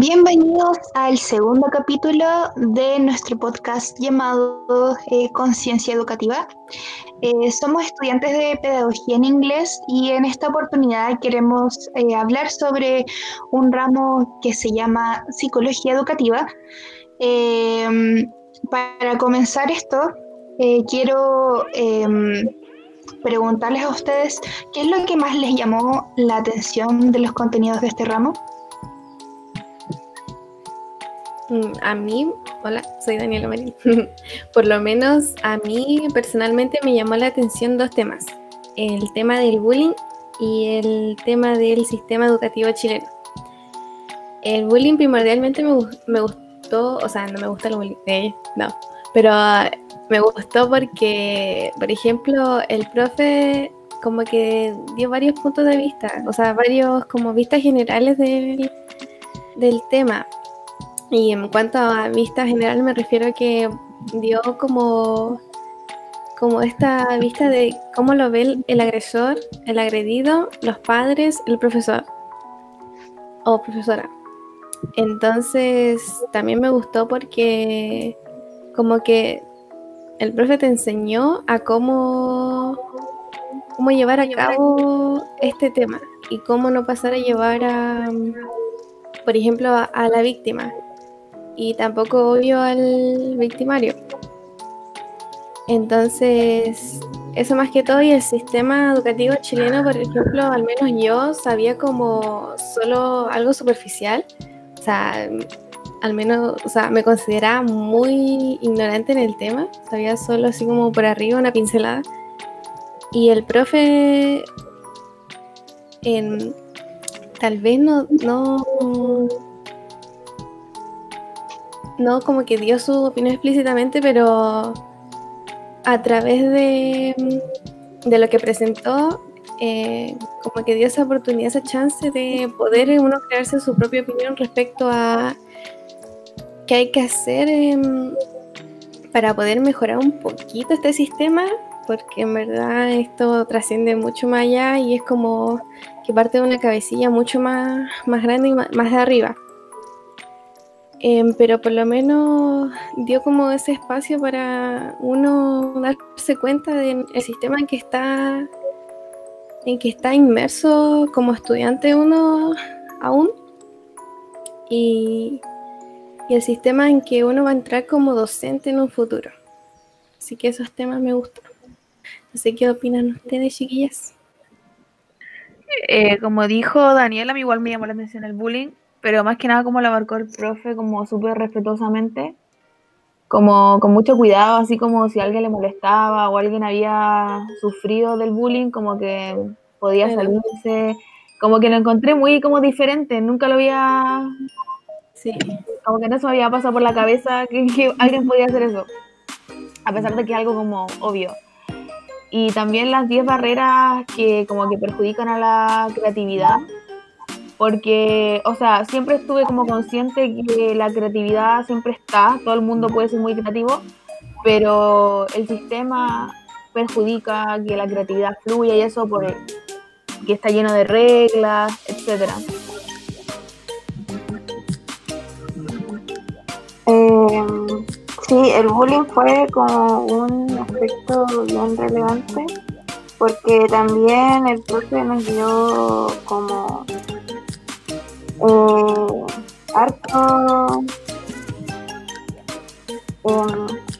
Bienvenidos al segundo capítulo de nuestro podcast llamado eh, Conciencia Educativa. Eh, somos estudiantes de Pedagogía en Inglés y en esta oportunidad queremos eh, hablar sobre un ramo que se llama Psicología Educativa. Em, para comenzar esto, quiero em, preguntarles a ustedes qué es lo que más les llamó la atención de los contenidos de este ramo. Mm, a mí, hola, soy Daniela Marín. Por lo menos a mí personalmente me llamó la atención dos temas. El tema del bullying y el tema del sistema educativo chileno. El bullying primordialmente me, gustó, o sea, no me gusta el bullying, eh, no, pero me gustó porque, por ejemplo, el profe como que dio varios puntos de vista, o sea, varios como vistas generales del, del tema. Y en cuanto a vista general me refiero a que dio como, como esta vista de cómo lo ve el, agresor, el agredido, los padres, el profesor o profesora. Entonces también me gustó porque como que el profe te enseñó a cómo, cómo llevar a cabo este tema y cómo no pasar a llevar a, por ejemplo, a la víctima y tampoco odio al victimario. Entonces, eso más que todo y el sistema educativo chileno, por ejemplo, al menos yo sabía como solo algo superficial, o sea, al menos, o sea, me consideraba muy ignorante en el tema, sabía solo así como por arriba una pincelada. Y el profe, en, tal vez no, no no como que dio su opinión explícitamente, pero a través de, de lo que presentó, eh, como que dio esa oportunidad, esa chance de poder uno crearse su propia opinión respecto a qué hay que hacer em, para poder mejorar un poquito este sistema, porque en verdad esto trasciende mucho más allá y es como que parte de una cabecilla mucho más, más grande y más de arriba. Em, pero por lo menos dio como ese espacio para uno darse cuenta del sistema en que está en que está inmerso como estudiante uno aún y, el sistema en que uno va a entrar como docente en un futuro. Así que esos temas me gustan. No sé qué opinan ustedes, chiquillas. Eh, como dijo Daniela, a mí igual me llamó la atención el bullying pero más que nada como lo abarcó el profe, como súper respetuosamente, como con mucho cuidado, así como si alguien le molestaba o alguien había sufrido del bullying, como que podía salirse, como que lo encontré muy como diferente, nunca lo había, sí, como que no se me había pasado por la cabeza que, que alguien podía hacer eso, a pesar de que es algo como obvio. Y también las 10 barreras que como que perjudican a la creatividad porque, o sea, siempre estuve como consciente que la creatividad siempre está, todo el mundo puede ser muy creativo, pero el sistema perjudica que la creatividad fluya y eso por que está lleno de reglas, etcétera. Em, sí, el bullying fue como un aspecto bien relevante porque también el profe nos dio como eh, harto eh,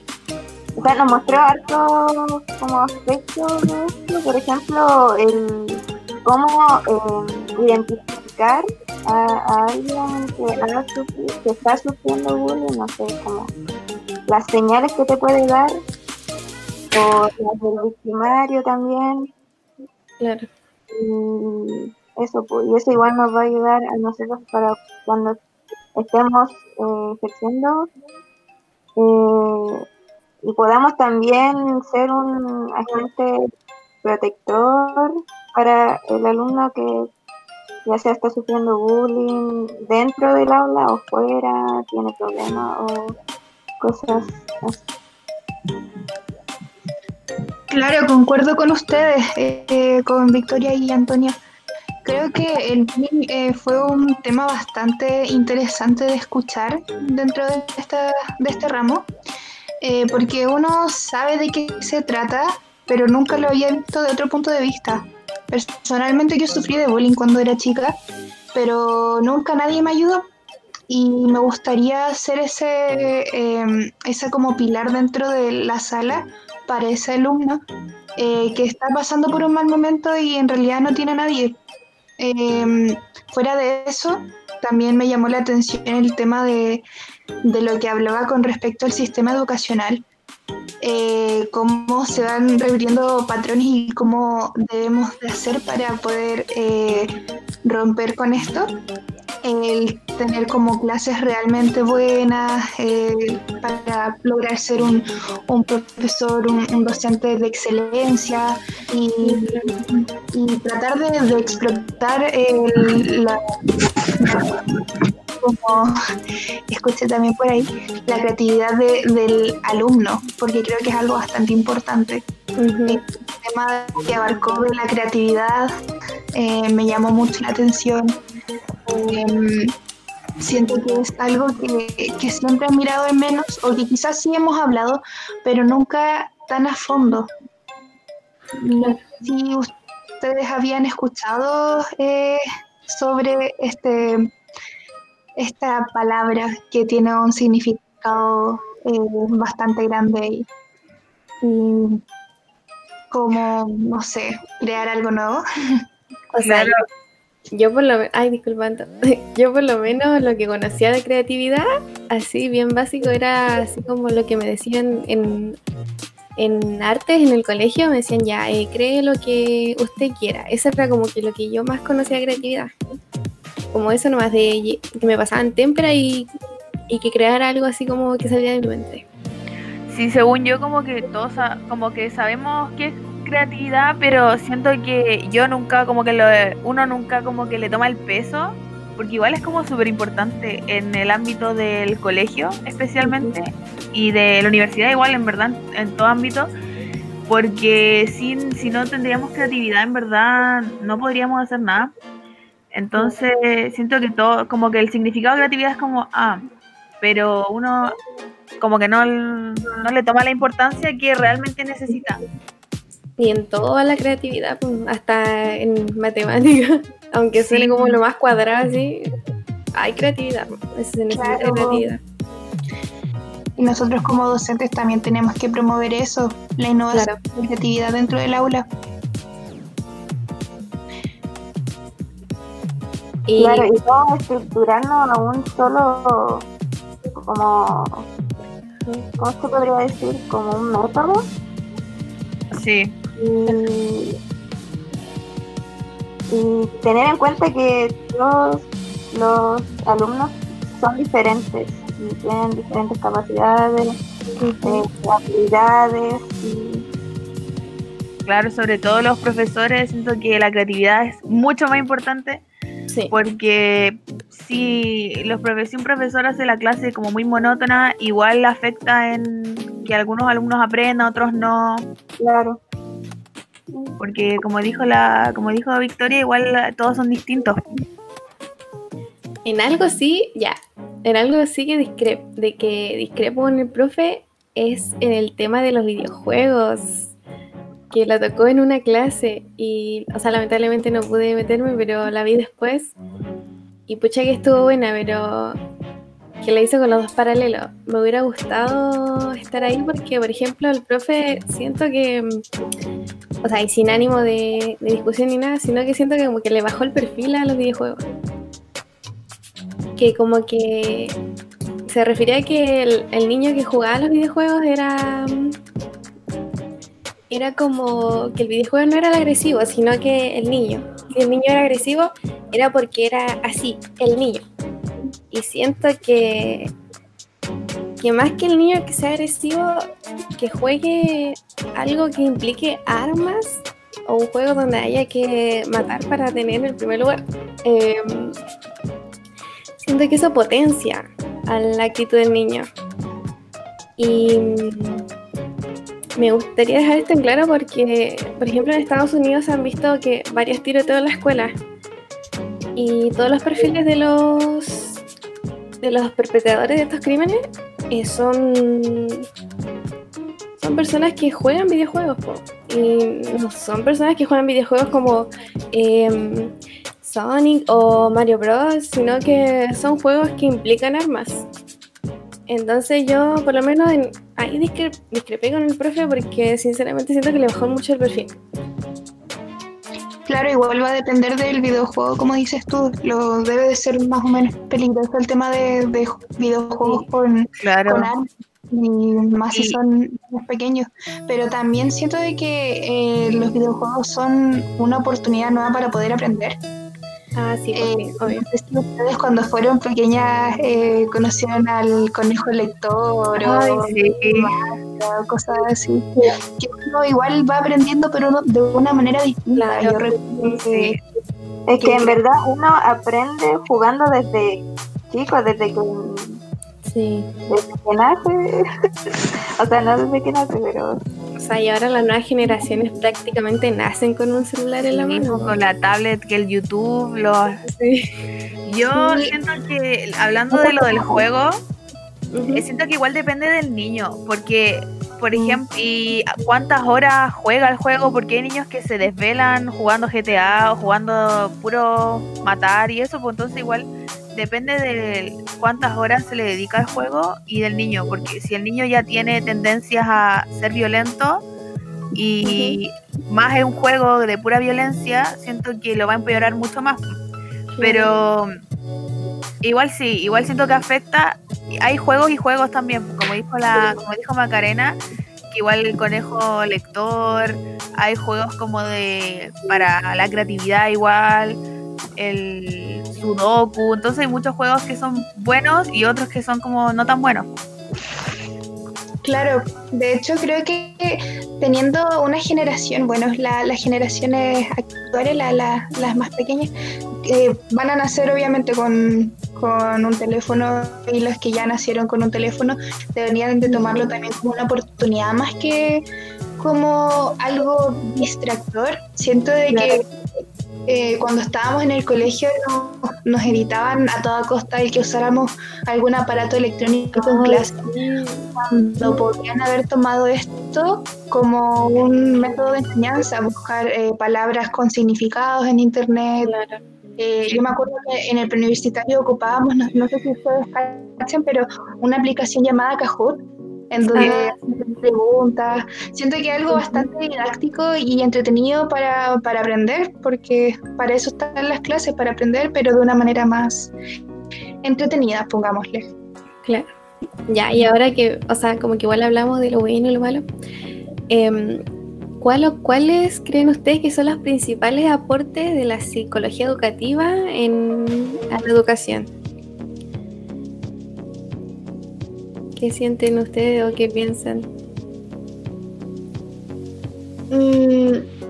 o sea, nos mostró harto como aspectos de esto, por ejemplo, el cómo eh, identificar a, alguien que, que está sufriendo bullying, no sé, como las señales que te puede dar, o las del victimario también. Claro eso, pues, y eso igual nos va a ayudar a nosotros para cuando estemos eh, ejerciendo eh, y podamos también ser un agente protector para el alumno que ya sea está sufriendo bullying dentro del aula o fuera, tiene problemas o cosas así. Claro, concuerdo con ustedes, eh, con Victoria y Antonia. Creo que el bullying eh, fue un tema bastante interesante de escuchar dentro de, esta, de este ramo, eh, porque uno sabe de qué se trata, pero nunca lo había visto de otro punto de vista. Personalmente yo sufrí de bullying cuando era chica, pero nunca nadie me ayudó y me gustaría ser ese, eh, ese como pilar dentro de la sala para ese alumno eh, que está pasando por un mal momento y en realidad no tiene nadie. Eh, fuera de eso, también me llamó la atención el tema de, de lo que hablaba con respecto al sistema educacional, eh, cómo se van revirtiendo patrones y cómo debemos de hacer para poder eh, romper con esto el tener como clases realmente buenas eh, para lograr ser un, un profesor, un, un, docente de excelencia y, y tratar de, de explotar el, la, la, como escuché también por ahí, la creatividad de, del alumno, porque creo que es algo bastante importante. Uh -huh. El tema que abarcó de la creatividad eh, me llamó mucho la atención. Eh, siento que es algo que, siempre he mirado en menos o que quizás sí hemos hablado, pero nunca tan a fondo. Si ustedes habían escuchado eh, sobre este esta palabra que tiene un significado eh, bastante grande y, como, no sé, crear algo nuevo. yo por lo menos, ay, disculpando, yo por lo menos lo que conocía de creatividad, así bien básico, era así como lo que me decían en, en artes en el colegio, me decían ya, eh, cree lo que usted quiera. Eso era como que lo que yo más conocía de creatividad como eso nomás de que me pasaban témpera y, y que creara algo así como que salía de mi mente. Sí, según yo como que todos como que sabemos que es creatividad, pero siento que yo nunca como que lo, uno nunca como que le toma el peso, porque igual es como súper importante en el ámbito del colegio especialmente y de la universidad igual en verdad en todo ámbito, porque sin, si no tendríamos creatividad en verdad no podríamos hacer nada. Entonces, siento que todo, como que el significado de creatividad es como, ah, pero uno como que no, no le toma la importancia que realmente necesita. Y en toda la creatividad, pues, hasta en matemáticas, aunque suene sí. como lo más cuadrado así, hay creatividad, se necesita claro. creatividad. Y nosotros como docentes también tenemos que promover eso, la innovación claro. y creatividad dentro del aula. Y... Claro, y no estructurarnos a un solo, como, ¿cómo se podría decir? Como un método. Sí. Y, y tener en cuenta que todos los alumnos son diferentes y tienen diferentes capacidades, eh, habilidades y claro, sobre todo los profesores, siento que la creatividad es mucho más importante Sí. Porque si, los si un profesor hace la clase como muy monótona, igual afecta en que algunos alumnos aprendan, otros no. Claro. Porque como dijo la, como dijo Victoria, igual todos son distintos. En algo sí, ya, en algo sí que discrepo, de que discrepo con el profe es en el tema de los videojuegos que la tocó en una clase y, o sea, lamentablemente no pude meterme, pero la vi después y pucha que estuvo buena, pero que la hizo con los dos paralelos. Me hubiera gustado estar ahí porque, por ejemplo, el profe siento que, o sea, y sin ánimo de, de discusión ni nada, sino que siento que como que le bajó el perfil a los videojuegos. Que como que se refería a que el, el niño que jugaba a los videojuegos era era como que el videojuego no era el agresivo, sino que el niño. Si el niño era agresivo, era porque era así, el niño. Y siento que, que más que el niño que sea agresivo, que juegue algo que implique armas o un juego donde haya que matar para tener el primer lugar. Eh, siento que eso potencia a la actitud del niño. Y me gustaría dejar esto en claro porque, por ejemplo, en Estados Unidos han visto que varios tiroteos en la escuela Y todos los perfiles de los de los perpetradores de estos crímenes son son personas que juegan videojuegos po. y no son personas que juegan videojuegos como em, Sonic o Mario Bros sino que son juegos que implican armas entonces yo por lo menos en- ahí discre- discrepé con el profe porque sinceramente siento que le bajó mucho el perfil Claro, igual va a depender del videojuego, como dices tú. Lo debe de ser más o menos peligroso el tema de, de videojuegos con, Claro. con armas y más si son más pequeños. Pero también siento de que eh, los videojuegos son una oportunidad nueva para poder aprender. ah sí, pues Eh, obvio ustedes cuando fueron pequeñas eh, conocieron al conejo lector o. o cosas así. Que uno igual va aprendiendo, pero no- de una manera distinta. Claro. Yo recuerdo que Es que que- en verdad uno aprende jugando desde chico, desde que, sí desde que nace. o sea, no desde que nace, pero O sea, y ahora las nuevas generaciones prácticamente nacen con un celular en la mano. con la tablet, que el YouTube, los... Sí. Yo Sí. siento que, hablando de lo del juego, Eh, siento que igual depende del niño, porque, por ejemplo, y cuántas horas juega el juego, porque hay niños que se desvelan jugando GTA o jugando puro matar y eso, pues entonces igual depende de cuántas horas se le dedica al juego y del niño, porque si el niño ya tiene tendencias a ser violento y más es un juego de pura violencia, siento que lo va a empeorar mucho más. Pero igual sí, igual siento que afecta. Hay juegos y juegos también, como dijo la, como dijo Macarena, que igual el conejo lector, hay juegos como de para la creatividad igual, el sudoku, entonces hay muchos juegos que son buenos y otros que son como no tan buenos. Claro, de hecho creo que teniendo una generación, bueno, la- las generaciones actuales, la- la- las más pequeñas, eh, van a nacer obviamente con, con un teléfono y los que ya nacieron con un teléfono deberían de tomarlo también como una oportunidad más que como algo distractor. Siento de que eh, cuando estábamos en el colegio nos, nos evitaban a toda costa el que usáramos algún aparato electrónico en clase cuando podrían haber tomado esto como un método de enseñanza, buscar eh, palabras con significados en internet. Claro. Eh, yo me acuerdo que en el preuniversitario ocupábamos, no, no sé si ustedes cachan, pero una aplicación llamada Kahoot, en donde Ah. preguntas. Siento que es algo bastante didáctico y entretenido para, para aprender, porque para eso están las clases, para aprender, pero de una manera más entretenida, pongámosle. Claro. Ya, y ahora que, o sea, como que igual hablamos de lo bueno y lo malo, em, ¿cuál o- ¿cuáles creen ustedes que son los principales aportes de la psicología educativa en a la educación? ¿Qué sienten ustedes o qué piensan? Mm,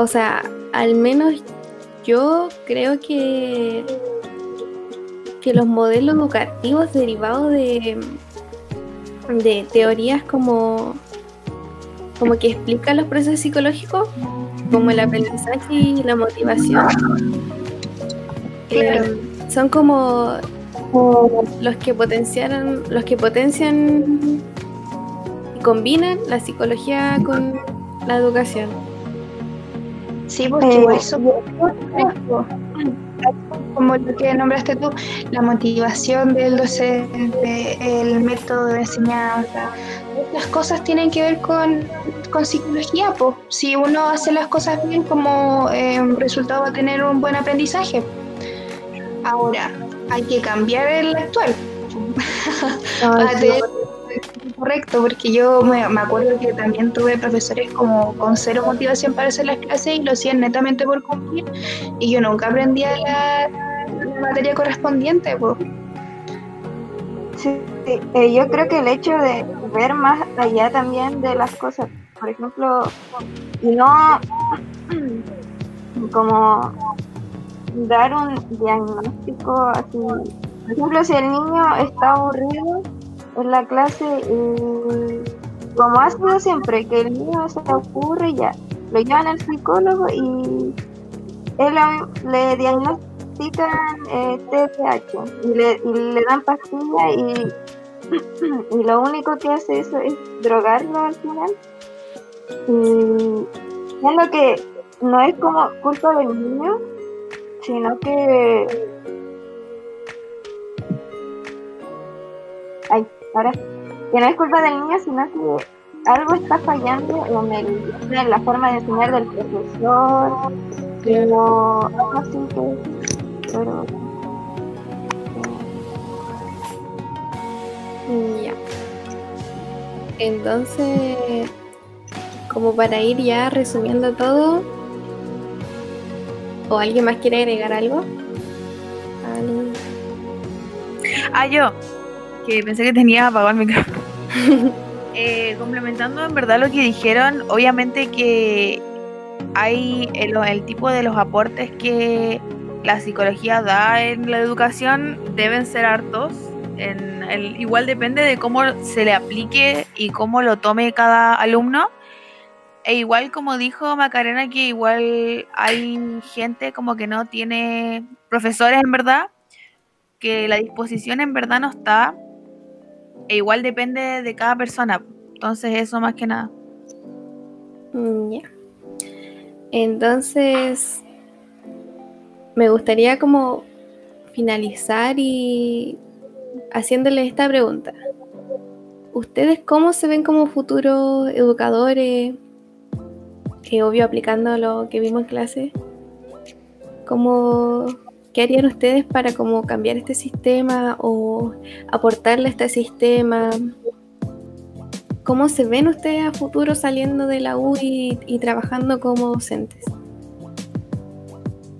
O sea, al menos yo creo que, que los modelos educativos derivados de, de teorías como, como que explican los procesos psicológicos, como el aprendizaje y la motivación, Claro. son como los que potenciaron, los que potencian y combinan la psicología con la educación. Sí, porque Eh, igual son como lo que nombraste tú, la motivación del docente, el método de enseñanza, las cosas tienen que ver con, con psicología, pues. Si uno hace las cosas bien, como eh, resultado va a tener un buen aprendizaje. Ahora, hay que cambiar el actual. Para tener- correcto, porque yo me, me acuerdo que también tuve profesores como con cero motivación para hacer las clases y lo hacían netamente por cumplir y yo nunca aprendía la, la materia correspondiente. Pues. Sí, sí, eh, yo creo que el hecho de ver más allá también de las cosas, por ejemplo, y no como dar un diagnóstico así. Por ejemplo, si el niño está aburrido en la clase, eh, como ha sido siempre, que el niño se ocurre ya. lo llevan al psicólogo y él le diagnostican eh, le, y le dan pastillas y, y lo único que hace eso es drogarlo al final. Y siendo que no es como culpa del niño, sino que... Ay, ahora, que no es culpa del niño, sino que algo está fallando en, el, en la forma de enseñar del profesor, pero algo así que... Pero, Ya. Entonces, como para ir ya resumiendo todo, ¿o alguien más quiere agregar algo? Al- Ah, yo, que pensé que tenía apagado el micrófono. Eh, complementando en verdad lo que dijeron, obviamente que hay el, tipo de los aportes que la psicología da en la educación deben ser hartos. El, igual depende de cómo se le aplique y cómo lo tome cada alumno. E igual como dijo Macarena, que igual hay gente como que no tiene profesores en verdad, que la disposición en verdad no está. E igual depende de cada persona. Entonces eso más que nada. Mm, Ya. Entonces, me gustaría como finalizar y haciéndoles esta pregunta. ¿Ustedes cómo se ven como futuros educadores? Que obvio aplicando lo que vimos en clase. ¿Cómo, ¿Qué harían ustedes para como cambiar este sistema o aportarle a este sistema? ¿Cómo se ven ustedes a futuro saliendo de la U y, trabajando como docentes?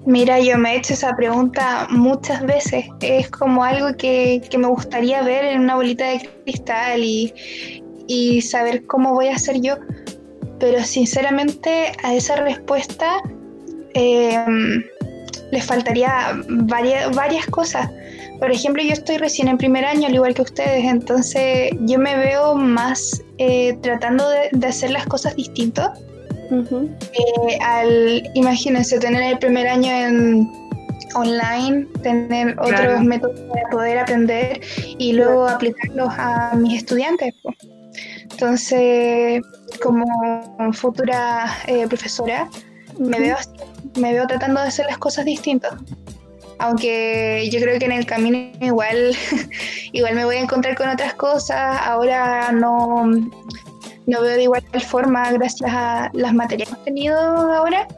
Mira, yo me he hecho esa pregunta muchas veces. Es como algo que, que me gustaría ver en una bolita de cristal y, y saber cómo voy a ser yo. Pero sinceramente a esa respuesta eh, les faltaría varias, varias cosas. Por ejemplo, yo estoy recién en primer año, al igual que ustedes, entonces yo me veo más eh, tratando de, de hacer las cosas distintas eh, al, imagínense, tener el primer año en online, tener otros métodos para poder aprender y luego aplicarlos a mis estudiantes. Entonces, como futura eh, profesora, me veo así, me veo tratando de hacer las cosas distintas. Aunque yo creo que en el camino igual, igual me voy a encontrar con otras cosas. Ahora no, no veo de igual forma gracias a las materias que hemos tenido ahora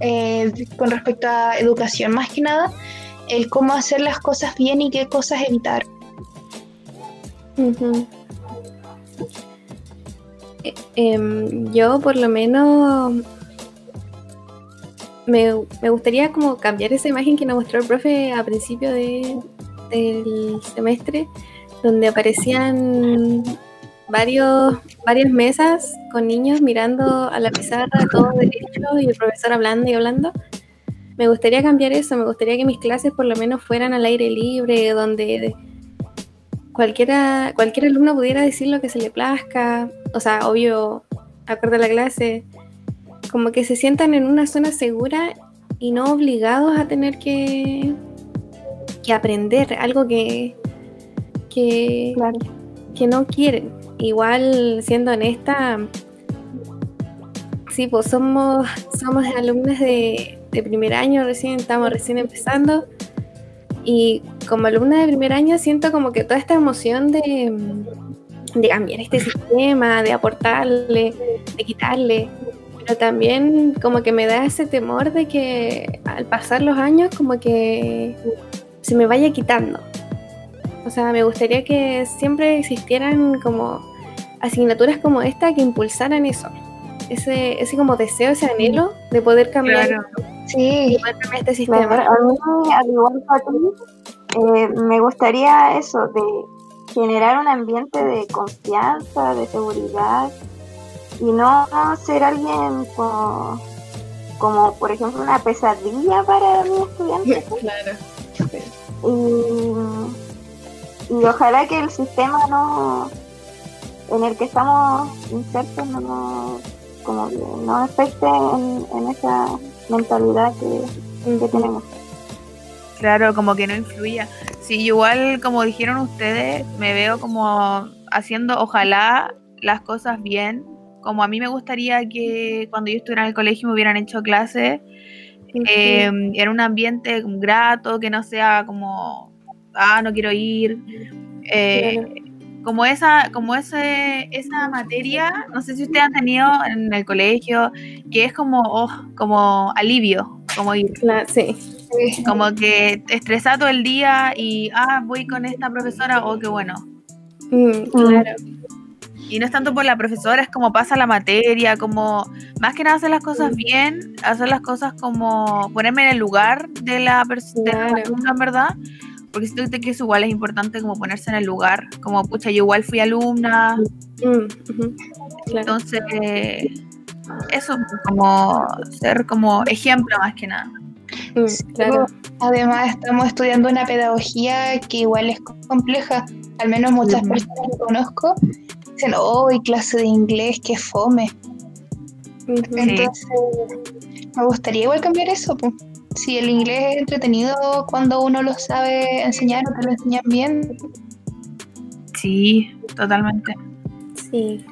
eh, con respecto a educación más que nada, el cómo hacer las cosas bien y qué cosas evitar. Ujú. Em, yo por lo menos me, me gustaría como cambiar esa imagen que nos mostró el profe a principio de- del semestre, donde aparecían varios, varias mesas con niños mirando a la pizarra, todos derechos, y el profesor hablando y hablando. Me gustaría cambiar eso, me gustaría que mis clases por lo menos fueran al aire libre, donde cualquiera, cualquier alumno pudiera decir lo que se le plazca, o sea, obvio, acorde a la clase, como que se sientan en una zona segura y no obligados a tener que, que aprender algo que, que, claro. que no quieren. Igual, siendo honesta, sí, pues somos, somos alumnos de, de primer año, recién estamos recién empezando. Y como alumna de primer año siento como que toda esta emoción de, cambiar este sistema, de aportarle, de quitarle, pero también como que me da ese temor de que al pasar los años como que se me vaya quitando. O sea, me gustaría que siempre existieran como asignaturas como esta que impulsaran eso. Ese, ese como deseo, ese anhelo de poder cambiar, Claro. Sí, este sistema. A mí, al igual que a ti, eh, me gustaría eso, de generar un ambiente de confianza, de seguridad, y no ser alguien como, como por ejemplo, una pesadilla para mis estudiantes. Claro. Y, y ojalá que el sistema no en el que estamos insertos no como que no afecte en, en esa mentalidad que, que tenemos. Claro, como que no influya. Sí, igual como dijeron ustedes, me veo como haciendo, ojalá, las cosas bien. Como a mí me gustaría que cuando yo estuviera en el colegio me hubieran hecho clases eh, en un ambiente grato, que no sea como, ah, no quiero ir. Eh, Como esa, como ese, esa materia, no sé si ustedes han tenido en el colegio, que es como, oh, como alivio, como ir. Claro, sí. Como que estresado todo el día y, ah, voy con esta profesora, oh, qué bueno. Mm, claro. Y no es tanto por la profesora, es como pasa la materia, como más que nada hacer las cosas bien, hacer las cosas como ponerme en el lugar de la persona, Claro. en verdad. Porque siento que eso igual es importante como ponerse en el lugar, como pucha, yo igual fui alumna, Mm, Claro. entonces eso, como ser como ejemplo más que nada. Mm, claro. Además, estamos estudiando una pedagogía que igual es compleja. Al menos muchas personas que conozco dicen, oh, y clase de inglés, qué fome. Entonces, me gustaría igual cambiar eso. po. Si el inglés es entretenido cuando uno lo sabe enseñar o te lo enseñan bien, Sí, totalmente. Sí.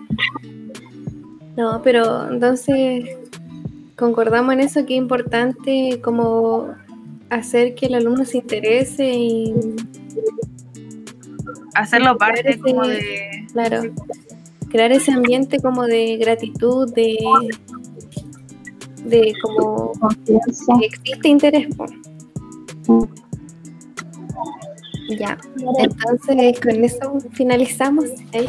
No, pero entonces concordamos en eso que es importante como hacer que el alumno se interese y Hacerlo parte como de... claro, crear ese ambiente como de gratitud, de de como Confianza. que existe interés. Ya, entonces con eso finalizamos. ahí.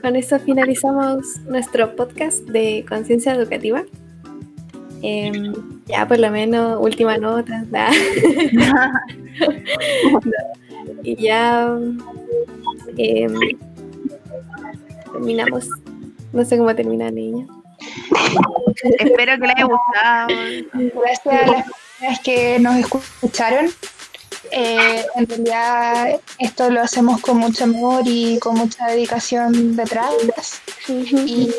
Con eso finalizamos nuestro podcast de conciencia educativa. Em, ya por lo menos última nota. y ya em, terminamos. No sé cómo termina niña. Espero que les haya gustado. gracias a las personas que nos escucharon. Eh, en realidad esto lo hacemos con mucho amor y con mucha dedicación detrás. Y,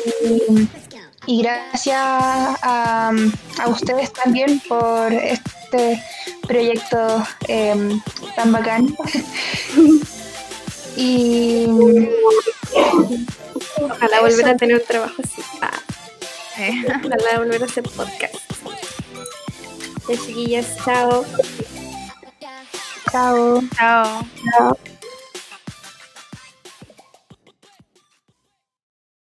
y gracias a, a ustedes también por este proyecto em, tan bacán. y Ojalá volver a tener un trabajo así. Ah, Ojalá volver a hacer podcast. Ya chiquillas, chao. chao. Chao. Chao.